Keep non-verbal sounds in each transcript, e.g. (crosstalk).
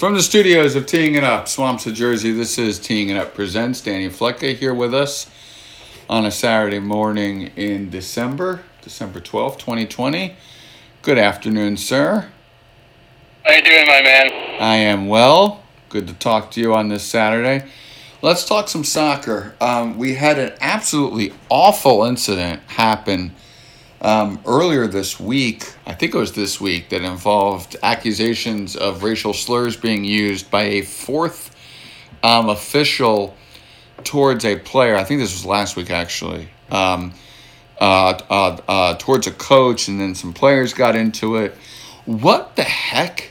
From the studios of Teeing It Up, Swamps of Jersey, this is Teeing It Up Presents. Danny Flecker here with us on a Saturday morning in December, December 12th, 2020. Good afternoon, sir. How you doing, my man? I am well. Good to talk to you on this Saturday. Let's talk some soccer. Um, we had an absolutely awful incident happen um, earlier this week, I think it was this week, that involved accusations of racial slurs being used by a fourth um, official towards a player. I think this was last week, actually. Um, uh, uh, uh, towards a coach, and then some players got into it. What the heck?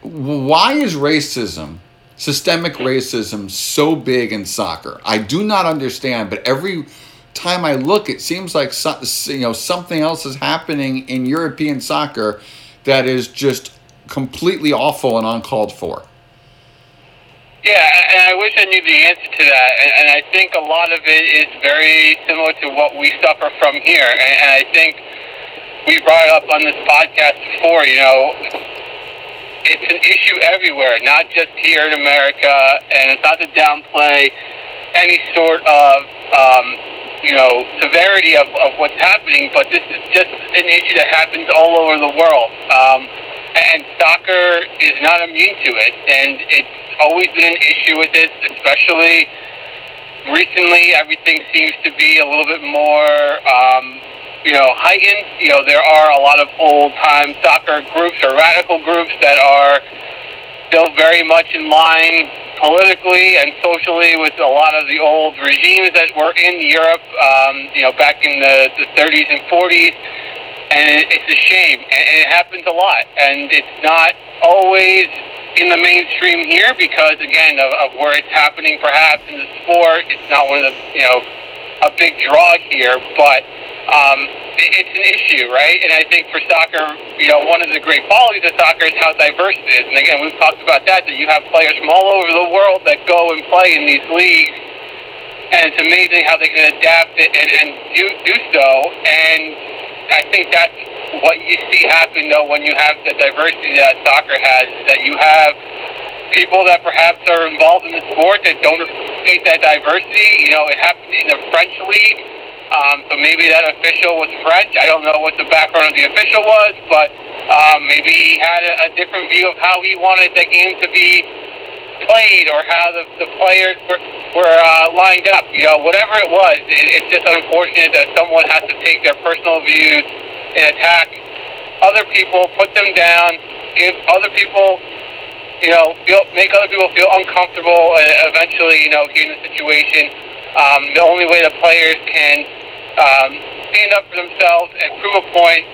Why is racism, systemic racism, so big in soccer? I do not understand, but every time I look, it seems like so, you know something else is happening in European soccer that is just completely awful and uncalled for. Yeah, and I wish I knew the answer to that. And, I think a lot of it is very similar to what we suffer from here. And, and I think we brought it up on this podcast before. You know, it's an issue everywhere, not just here in America. And it's not to downplay any sort of um, you know, severity of, of what's happening, but this is just an issue that happens all over the world. Um, and soccer is not immune to it, and it's always been an issue with it, especially recently. Everything seems to be a little bit more, um, you know, heightened. You know, there are a lot of old-time soccer groups or radical groups that are still very much in line politically and socially with a lot of the old regimes that were in Europe, um, you know, back in the, the 30s and 40s. And it, it's a shame, and it happens a lot. And it's not always in the mainstream here because, again, of, of where it's happening perhaps in the sport. It's not one of the, you know, a big draw here, but um, it's an issue, right? And I think for soccer, you know, one of the great qualities of soccer is how diverse it is. And again, we've talked about that, that you have players from all over the world that go and play in these leagues. And it's amazing how they can adapt it and, and do, do so. And I think that's what you see happen, though, when you have the diversity that soccer has, that you have people that perhaps are involved in the sport that don't appreciate that diversity. You know, it happened in the French league um, so maybe that official was French. I don't know what the background of the official was, but um, maybe he had a, a different view of how he wanted the game to be played or how the, the players were, were uh, lined up. You know, whatever it was, it, it's just unfortunate that someone has to take their personal views and attack other people, put them down, give other people, you know, feel, make other people feel uncomfortable, and eventually, you know, get in a situation. Um, the only way the players can um, stand up for themselves and prove a point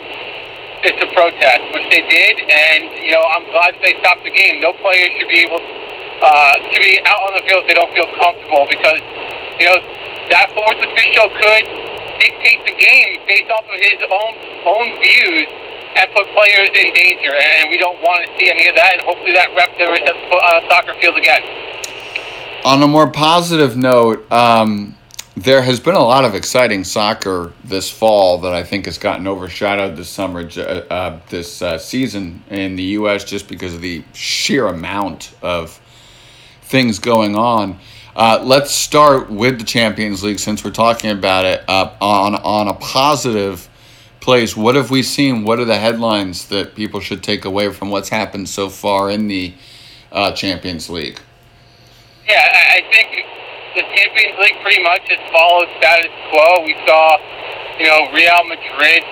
is to protest, which they did. And, you know, I'm glad they stopped the game. No player should be able uh, to be out on the field if they don't feel comfortable because, you know, that fourth official could dictate the game based off of his own own views and put players in danger. And we don't want to see any of that. And hopefully that rep on a soccer field again. On a more positive note, um, there has been a lot of exciting soccer this fall that I think has gotten overshadowed this summer, uh, uh, this uh, season in the U.S. just because of the sheer amount of things going on. Uh, let's start with the Champions League since we're talking about it. Uh, on on a positive place, what have we seen? What are the headlines that people should take away from what's happened so far in the uh, Champions League? Yeah, I think the Champions League pretty much has followed status quo. We saw, you know, Real Madrid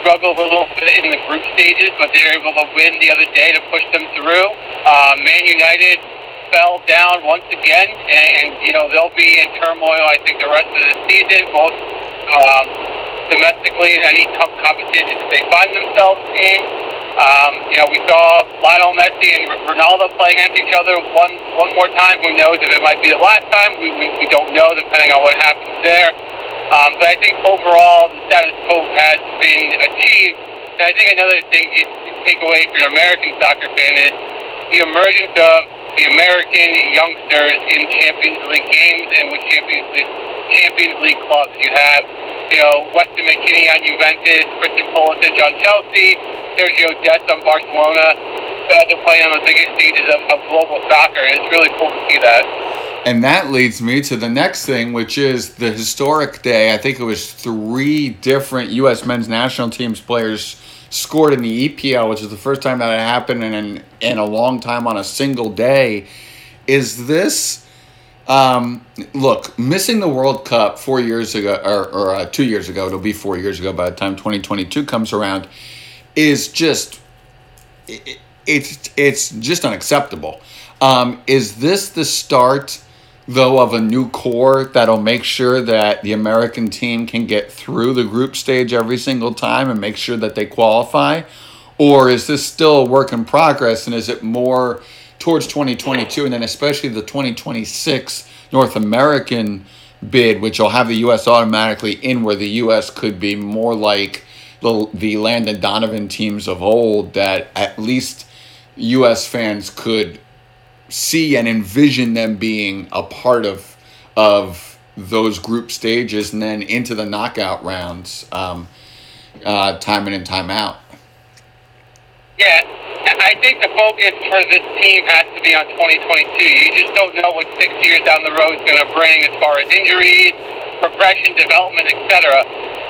struggle a little bit in the group stages, but they were able to win the other day to push them through. Uh, Man United fell down once again, and, you know they'll be in turmoil. I think the rest of the season, both um, domestically and any tough competitions they find themselves in. Um, you know, we saw Lionel Messi and Ronaldo playing against each other one one more time. Who knows if it might be the last time? We, we, we don't know, depending on what happens there. Um, but I think overall, the status quo has been achieved. And I think another thing to take away from an American soccer fan is the emergence of the American youngsters in Champions League games and with Champions League, Champions League clubs. You have, you know, Weston McKennie on Juventus, Christian Pulisic on Chelsea, Sergio Dest on Barcelona. uh, to play on the biggest stages of, of global soccer. It's really cool to see that. And that leads me to the next thing, which is the historic day. I think it was three different U.S. men's national teams players scored in the EPL, which is the first time that it happened in in a long time on a single day. Is this? Um, look, missing the World Cup four years ago, or, or uh, two years ago, it'll be four years ago by the time 2022 comes around, is just, it, it's, it's just unacceptable. Um, is this the start though, of a new core that'll make sure that the American team can get through the group stage every single time and make sure that they qualify? Or is this still a work in progress and is it more towards 2022 and then especially the 2026 North American bid, which will have the U.S. automatically in, where the U.S. could be more like the, the Landon Donovan teams of old that at least U.S. fans could see and envision them being a part of of those group stages and then into the knockout rounds, um, uh, time in and time out. Yeah, I think the focus for this team has to be on 2022. You just don't know what six years down the road is going to bring as far as injuries, progression, development, etc.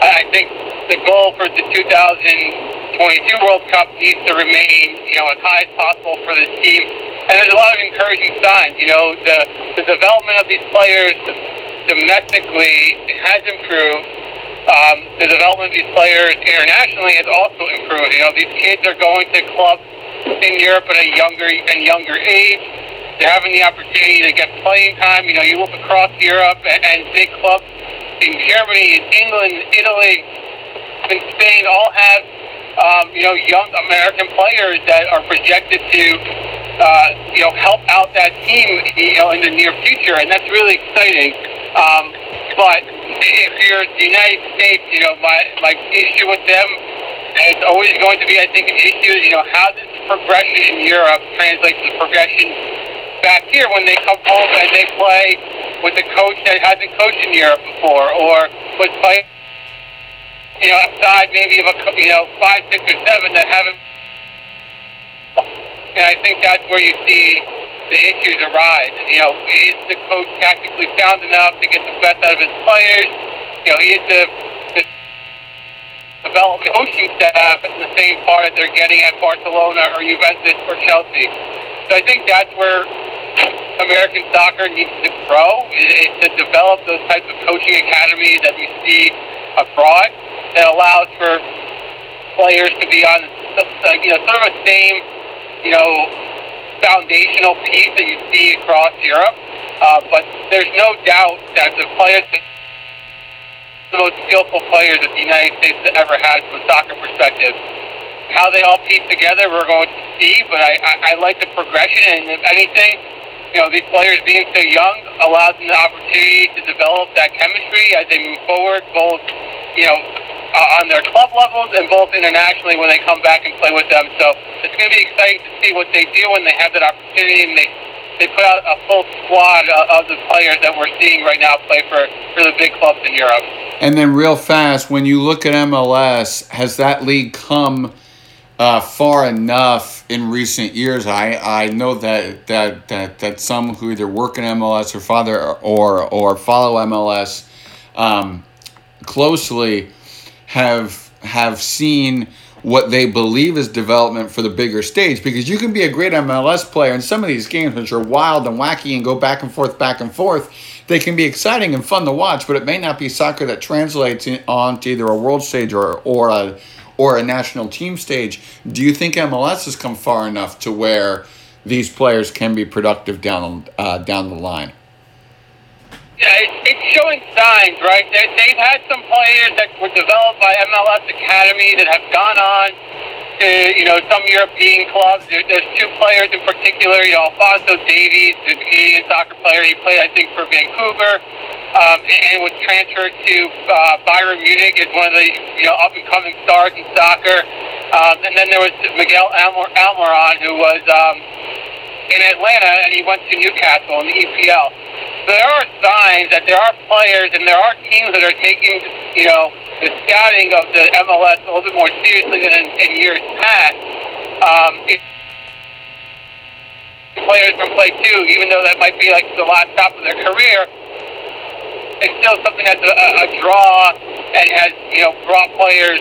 I think the goal for the 2022 World Cup needs to remain, you know, as high as possible for this team and there's a lot of encouraging signs. You know, the the development of these players domestically has improved. Um, the development of these players internationally has also improved. You know, these kids are going to clubs in Europe at a younger and younger age. They're having the opportunity to get playing time. You know, you look across Europe and, and big clubs in Germany, in England, Italy, and Spain all have um, you know young American players that are projected to uh, you know, help out that team, you know, in the near future, and that's really exciting. Um, but if you're the United States, you know, my my issue with them is always going to be, I think, an issue. You know, how does progression in Europe translate to progression back here when they come home and they play with a coach that hasn't coached in Europe before, or with play, you know, outside maybe of a you know five, six, or seven that haven't and I think that's where you see the issues arise. You know, is the coach tactically sound enough to get the best out of his players? You know, is the, the development coaching staff at the same par that they're getting at Barcelona or Juventus or Chelsea? So I think that's where American soccer needs to grow, is to develop those types of coaching academies that we see abroad that allows for players to be on, you know, sort of the same you know, foundational piece that you see across Europe. Uh, but there's no doubt that the players, the most skillful players that the United States has ever had from a soccer perspective, how they all piece together, we're going to see. But I, I, I like the progression, and if anything, you know, these players being so young allows them the opportunity to develop that chemistry as they move forward, both, you know, uh, on their club levels and both internationally when they come back and play with them. So it's going to be exciting to see what they do when they have that opportunity and they they put out a full squad of the players that we're seeing right now play for, for the big clubs in Europe. And then, real fast, when you look at MLS, has that league come uh, far enough in recent years? I, I know that, that, that, that some who either work in MLS or father or, or follow MLS um, closely have have seen what they believe is development for the bigger stage because you can be a great MLS player in some of these games which are wild and wacky and go back and forth back and forth they can be exciting and fun to watch but it may not be soccer that translates onto either a world stage or or a or a national team stage. Do you think MLS has come far enough to where these players can be productive down uh, down the line yeah, it's showing signs, right? They, they've had some players that were developed by MLS Academy that have gone on to, you know, some European clubs. There, there's two players in particular, you know, Alphonso Davies, the Canadian soccer player. He played, I think, for Vancouver um, and, and was transferred to uh, Bayern Munich as one of the, you know, up-and-coming stars in soccer. Um, and then there was Miguel Almor- Almiron, who was um, in Atlanta, and he went to Newcastle in the EPL there are signs that there are players and there are teams that are taking, you know, the scouting of the MLS a little bit more seriously than in, in years past. Um, it, players from play two, even though that might be like the last stop of their career. It's still something that's a, a draw and has you know brought players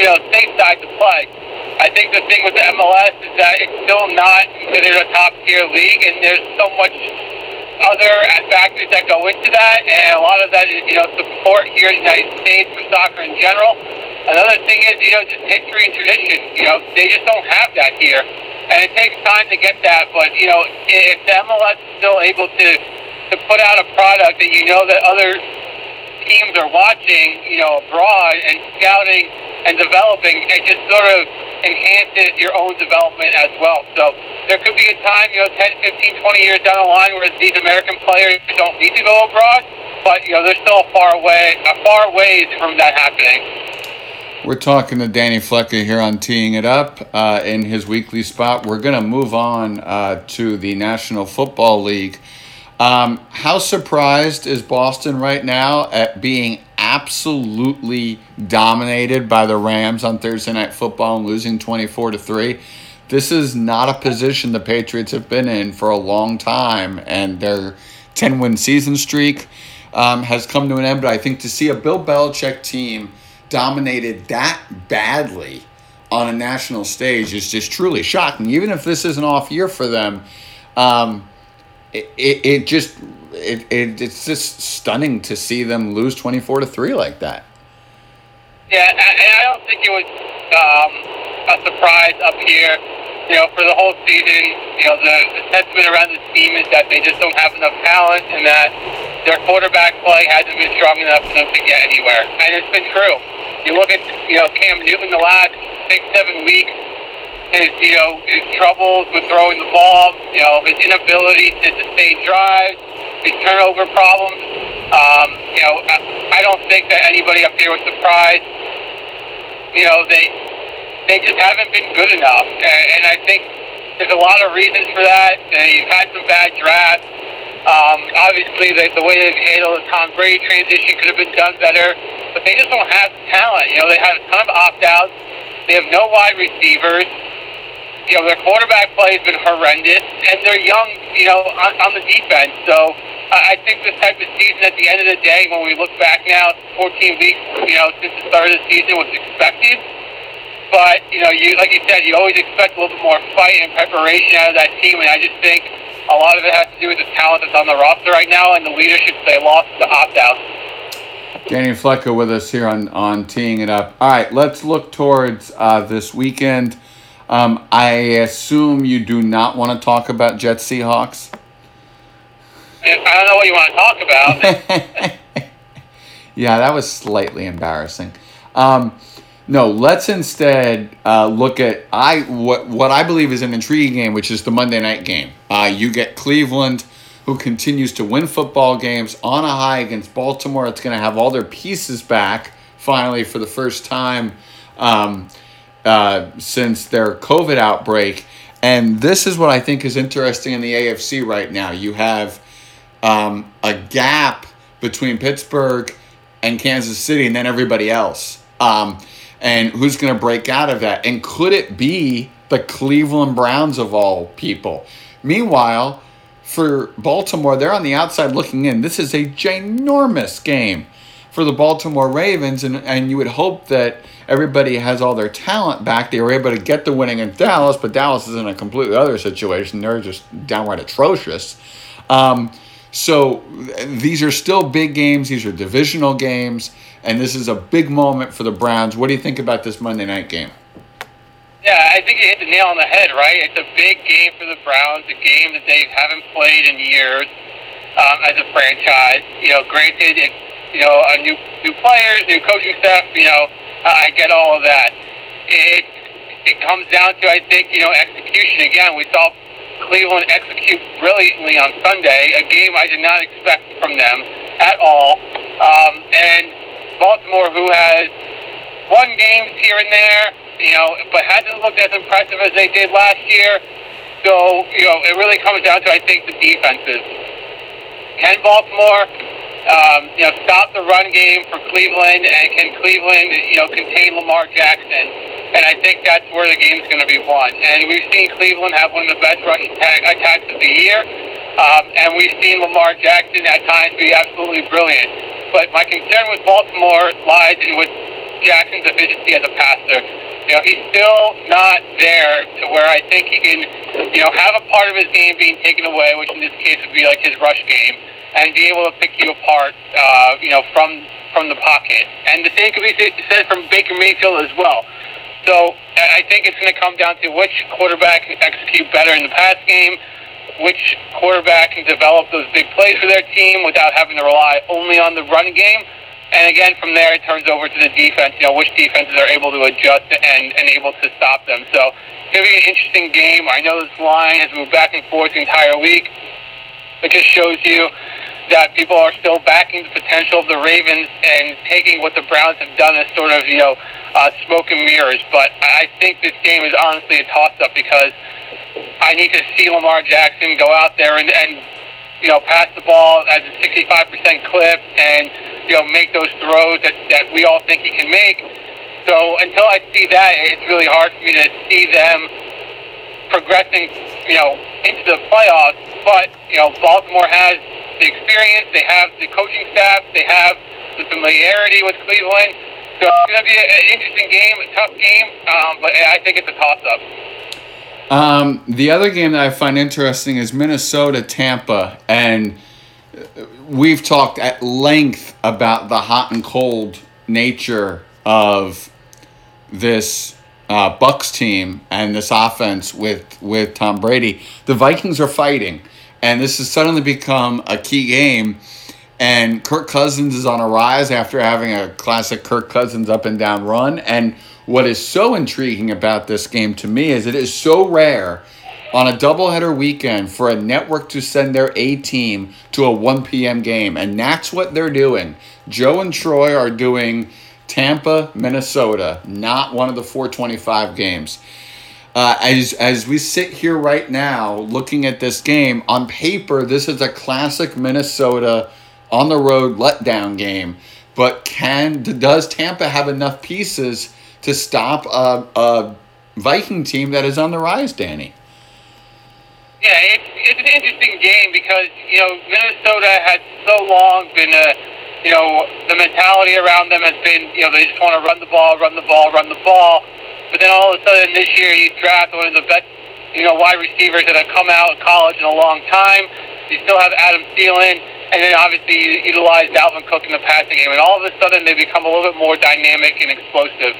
you know stateside to play. I think the thing with the MLS is that it's still not considered a top tier league, and there's so much other factors that go into that, and a lot of that is, you know, support here in the United States for soccer in general. Another thing is, you know, just history and tradition. You know, they just don't have that here, and it takes time to get that. But you know, if the MLS is still able to to put out a product that you know that other teams are watching, you know, abroad and scouting and developing, it just sort of enhances your own development as well. So there could be a time, you know, 10, 15, 20 years down the line where these American players don't need to go abroad, but, you know, they're still far away, a far ways from that happening. We're talking to Danny Flecker here on Teeing It Up uh, in his weekly spot. We're going to move on uh, to the National Football League. Um, how surprised is Boston right now at being absolutely dominated by the Rams on Thursday Night Football and losing 24 to 3? This is not a position the Patriots have been in for a long time, and their 10 win season streak um, has come to an end. But I think to see a Bill Belichick team dominated that badly on a national stage is just truly shocking. Even if this is an off year for them, um, it, it, it just it, it it's just stunning to see them lose twenty four to three like that. Yeah, and I don't think it was um, a surprise up here. You know, for the whole season, you know, the, the sentiment around the team is that they just don't have enough talent and that their quarterback play hasn't been strong enough for them to get anywhere. And it's been true. You look at, you know, Cam Newton the last six, seven weeks, his, you know, his troubles with throwing the ball, you know, his inability to sustain drives, his turnover problems. Um, you know, I, don't think that anybody up there was surprised. You know, they they just haven't been good enough, and, I think there's a lot of reasons for that. You've had some bad drafts. Um, obviously, the, the way they've handled the Tom Brady transition could have been done better, but they just don't have the talent. You know, they have a ton of opt-outs. They have no wide receivers. You know, their quarterback play has been horrendous, and they're young, you know, on, on the defense. So I think this type of season, at the end of the day, when we look back now, 14 weeks, you know, since the start of the season was expected. But, you know, you like you said, you always expect a little bit more fight and preparation out of that team, and I just think a lot of it has to do with the talent that's on the roster right now and the leadership they lost to opt out. Danny Flecker with us here on, on Teeing It Up. All right, let's look towards uh, this weekend. Um, I assume you do not want to talk about Jets Seahawks. I don't know what you want to talk about. (laughs) yeah, that was slightly embarrassing. Um, no, let's instead uh, look at I what what I believe is an intriguing game, which is the Monday night game. Uh, you get Cleveland, who continues to win football games on a high against Baltimore. It's going to have all their pieces back finally for the first time um, uh, since their COVID outbreak. And this is what I think is interesting in the AFC right now. You have um, a gap between Pittsburgh and Kansas City, and then everybody else. Um, and who's going to break out of that? And could it be the Cleveland Browns of all people? Meanwhile, for Baltimore, they're on the outside looking in. This is a ginormous game for the Baltimore Ravens, and, and you would hope that everybody has all their talent back. They were able to get the winning in Dallas, but Dallas is in a completely other situation. They're just downright atrocious. Um, so these are still big games. These are divisional games, and this is a big moment for the Browns. What do you think about this Monday night game? Yeah, I think you hit the nail on the head, right? It's a big game for the Browns, a game that they haven't played in years um, as a franchise. You know, granted, it's you know a new new players, new coaching staff. You know, I get all of that. It it comes down to I think you know execution. Again, we saw Cleveland execute brilliantly on Sunday, a game I did not expect from them at all. Um, and Baltimore, who has won games here and there, you know, but hasn't looked as impressive as they did last year. So, you know, it really comes down to, I think, the defenses. Can Baltimore, um, you know, stop the run game for Cleveland, and can Cleveland, you know, contain Lamar Jackson? And I think that's where the game's going to be won. And we've seen Cleveland have one of the best rushing tag attacks of the year. Um, and we've seen Lamar Jackson at times be absolutely brilliant. But my concern with Baltimore lies in with Jackson's efficiency as a passer. You know, he's still not there to where I think he can, you know, have a part of his game being taken away, which in this case would be like his rush game, and be able to pick you apart, uh, you know, from from the pocket. And the same could be said from Baker Mayfield as well. So I think it's going to come down to which quarterback can execute better in the pass game, which quarterback can develop those big plays for their team without having to rely only on the run game and again, from there, it turns over to the defense. You know, which defenses are able to adjust and, and able to stop them. So, it's going to be an interesting game. I know this line has moved back and forth the entire week. It just shows you that people are still backing the potential of the Ravens and taking what the Browns have done as sort of, you know, uh, smoke and mirrors. But I think this game is honestly a toss-up because I need to see Lamar Jackson go out there and, and you know, pass the ball at a 65% clip and, you know, make those throws that, that we all think he can make. So until I see that, it's really hard for me to see them progressing, you know, into the playoffs. But, you know, Baltimore has the experience, they have the coaching staff, they have the familiarity with Cleveland. So it's going to be an interesting game, a tough game, um, but I think it's a toss-up. Um, the other game that I find interesting is Minnesota Tampa, and we've talked at length about the hot and cold nature of this uh, Bucs team and this offense with with Tom Brady. The Vikings are fighting, and this has suddenly become a key game. And Kirk Cousins is on a rise after having a classic Kirk Cousins up and down run, and what is so intriguing about this game to me is it is so rare on a doubleheader weekend for a network to send their A team to a 1 p.m. game. And that's what they're doing. Joe and Troy are doing Tampa, Minnesota, not one of the 425 games. Uh, as, as we sit here right now looking at this game, on paper, this is a classic Minnesota on the road letdown game. But can does Tampa have enough pieces to stop a, a Viking team that is on the rise, Danny. Yeah, it's, it's an interesting game because, you know, Minnesota has so long been a, you know, the mentality around them has been, you know, they just want to run the ball, run the ball, run the ball. But then all of a sudden this year you draft one of the best, you know, wide receivers that have come out of college in a long time. You still have Adam Thielen, and then obviously you utilize Dalvin Cook in the passing game. And all of a sudden they become a little bit more dynamic and explosive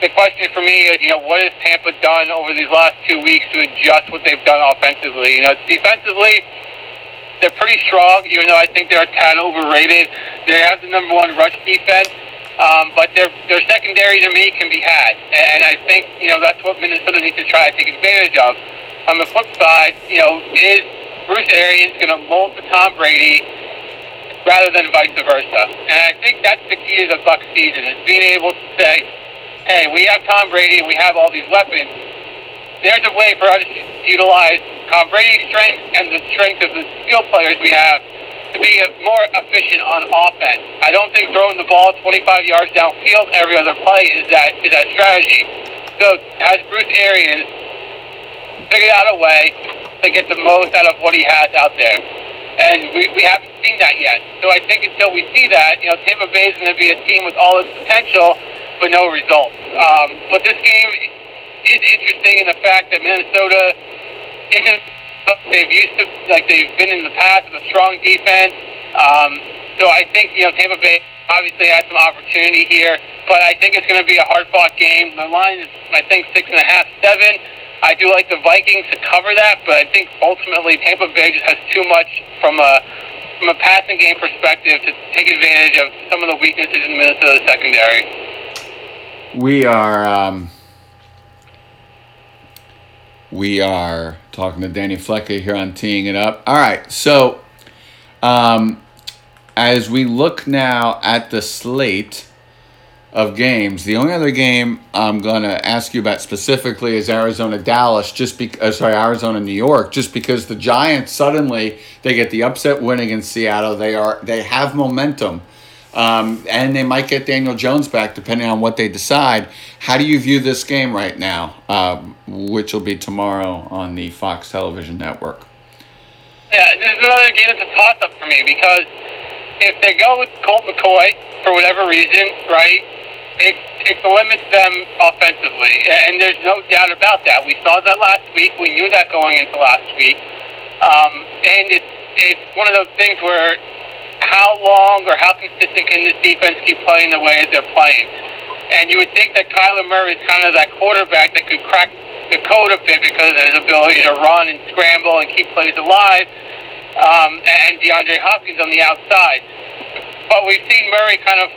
the question for me is, you know, what has Tampa done over these last two weeks to adjust what they've done offensively? You know, defensively, they're pretty strong, even though I think they're a tad overrated. They have the number one rush defense, um, but their their secondary to me can be had, and I think you know that's what Minnesota needs to try to take advantage of. On the flip side, you know, is Bruce Arians going to mold to Tom Brady? rather than vice versa. And I think that's the key to the Buck season is being able to say, hey, we have Tom Brady and we have all these weapons. There's a way for us to utilize Tom Brady's strength and the strength of the skill players we have to be more efficient on offense. I don't think throwing the ball 25 yards downfield every other play is that is that strategy. So has Bruce Arians figured out a way to get the most out of what he has out there? And we, we haven't seen that yet. So I think until we see that, you know, Tampa Bay is going to be a team with all its potential but no results. Um, but this game is interesting in the fact that Minnesota isn't they've used to like they've been in the past with a strong defense. Um, so I think you know Tampa Bay obviously has some opportunity here, but I think it's going to be a hard fought game. The line is I think six and a half, seven. I do like the Vikings to cover that, but I think ultimately Tampa Bay just has too much from a from a passing game perspective to take advantage of some of the weaknesses in Minnesota secondary. We are um, we are talking to Danny Flecker here on teeing it up. All right, so um, as we look now at the slate of games, the only other game I'm going to ask you about specifically is Arizona Dallas. Just because, uh, sorry, Arizona New York. Just because the Giants suddenly they get the upset win against Seattle, they are they have momentum Um, and they might get Daniel Jones back depending on what they decide. How do you view this game right now, um, which will be tomorrow on the Fox Television Network? Yeah, this is another game that's a toss up for me because if they go with Colt McCoy for whatever reason, right, it, it limits them offensively. And there's no doubt about that. We saw that last week. We knew that going into last week. Um, and it's, it's one of those things where how long or how consistent can this defense keep playing the way they're playing? And you would think that Kyler Murray is kind of that quarterback that could crack the code a bit because of his ability to run and scramble and keep plays alive, um, and DeAndre Hopkins on the outside. But we've seen Murray kind of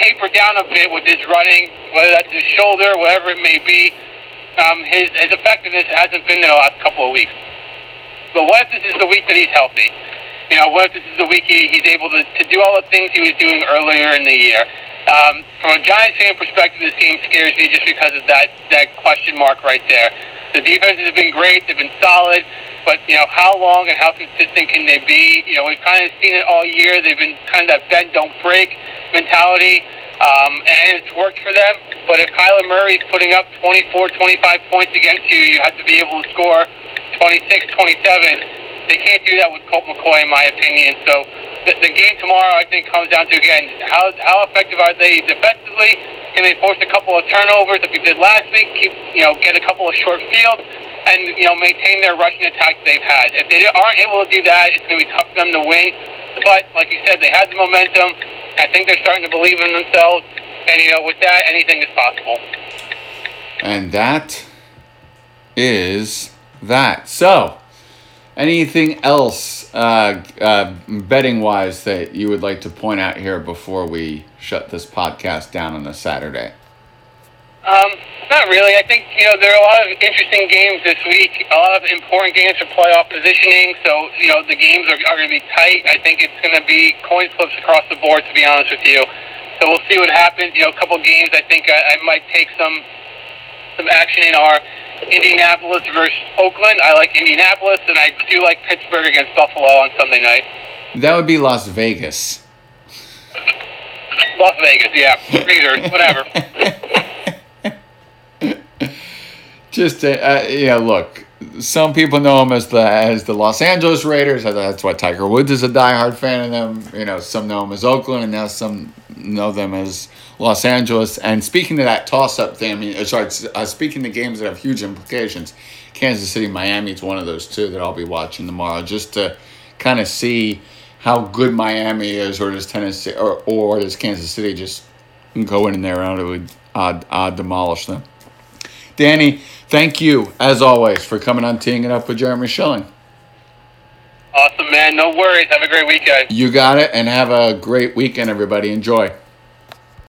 taper down a bit with his running, whether that's his shoulder, whatever it may be. Um, his, his effectiveness hasn't been there the last couple of weeks. But what if this is the week that he's healthy? You know, what if this is the week he, he's able to, to do all the things he was doing earlier in the year? Um, from a Giants fan perspective, this game scares me just because of that, that question mark right there. The defenses have been great, they've been solid, but you know how long and how consistent can they be? You know we've kind of seen it all year. They've been kind of that bend don't break mentality, um, and it's worked for them. But if Kyler Murray is putting up 24, 25 points against you, you have to be able to score 26, 27 they can't do that with Colt McCoy, in my opinion. So the, the game tomorrow, I think, comes down to again how how effective are they defensively? Can they force a couple of turnovers like we did last week? Keep you know get a couple of short fields and you know maintain their rushing attack they've had. If they aren't able to do that, it's going to be tough for them to win. But like you said, they had the momentum. I think they're starting to believe in themselves, and you know with that, anything is possible. And that is that. So Anything else uh, uh, betting wise that you would like to point out here before we shut this podcast down on a Saturday? Um, not really. I think you know there are a lot of interesting games this week. A lot of important games for playoff positioning. So you know the games are, are going to be tight. I think it's going to be coin flips across the board. To be honest with you, so we'll see what happens. You know, a couple games. I think I, I might take some some action in our Indianapolis versus Oakland. I like Indianapolis, and I do like Pittsburgh against Buffalo on Sunday night. That would be Las Vegas. Las Vegas, yeah, Raiders, whatever. (laughs) Just uh, uh, yeah, look. Some people know them as the as the Los Angeles Raiders. That's why Tiger Woods is a diehard fan of them. You know, some know them as Oakland, and now some know them as Los Angeles. And speaking to that toss up thing, I mean, uh, sorry, uh, speaking to games that have huge implications, Kansas City, Miami is one of those two that I'll be watching tomorrow just to kind of see how good Miami is, or does Tennessee, or, or does Kansas City just go in there and would uh, uh, demolish them. Danny, thank you as always for coming on Teeing It Up with Jeremy Schilling. Awesome, man. No worries. Have a great weekend. You got it, and have a great weekend, everybody. Enjoy.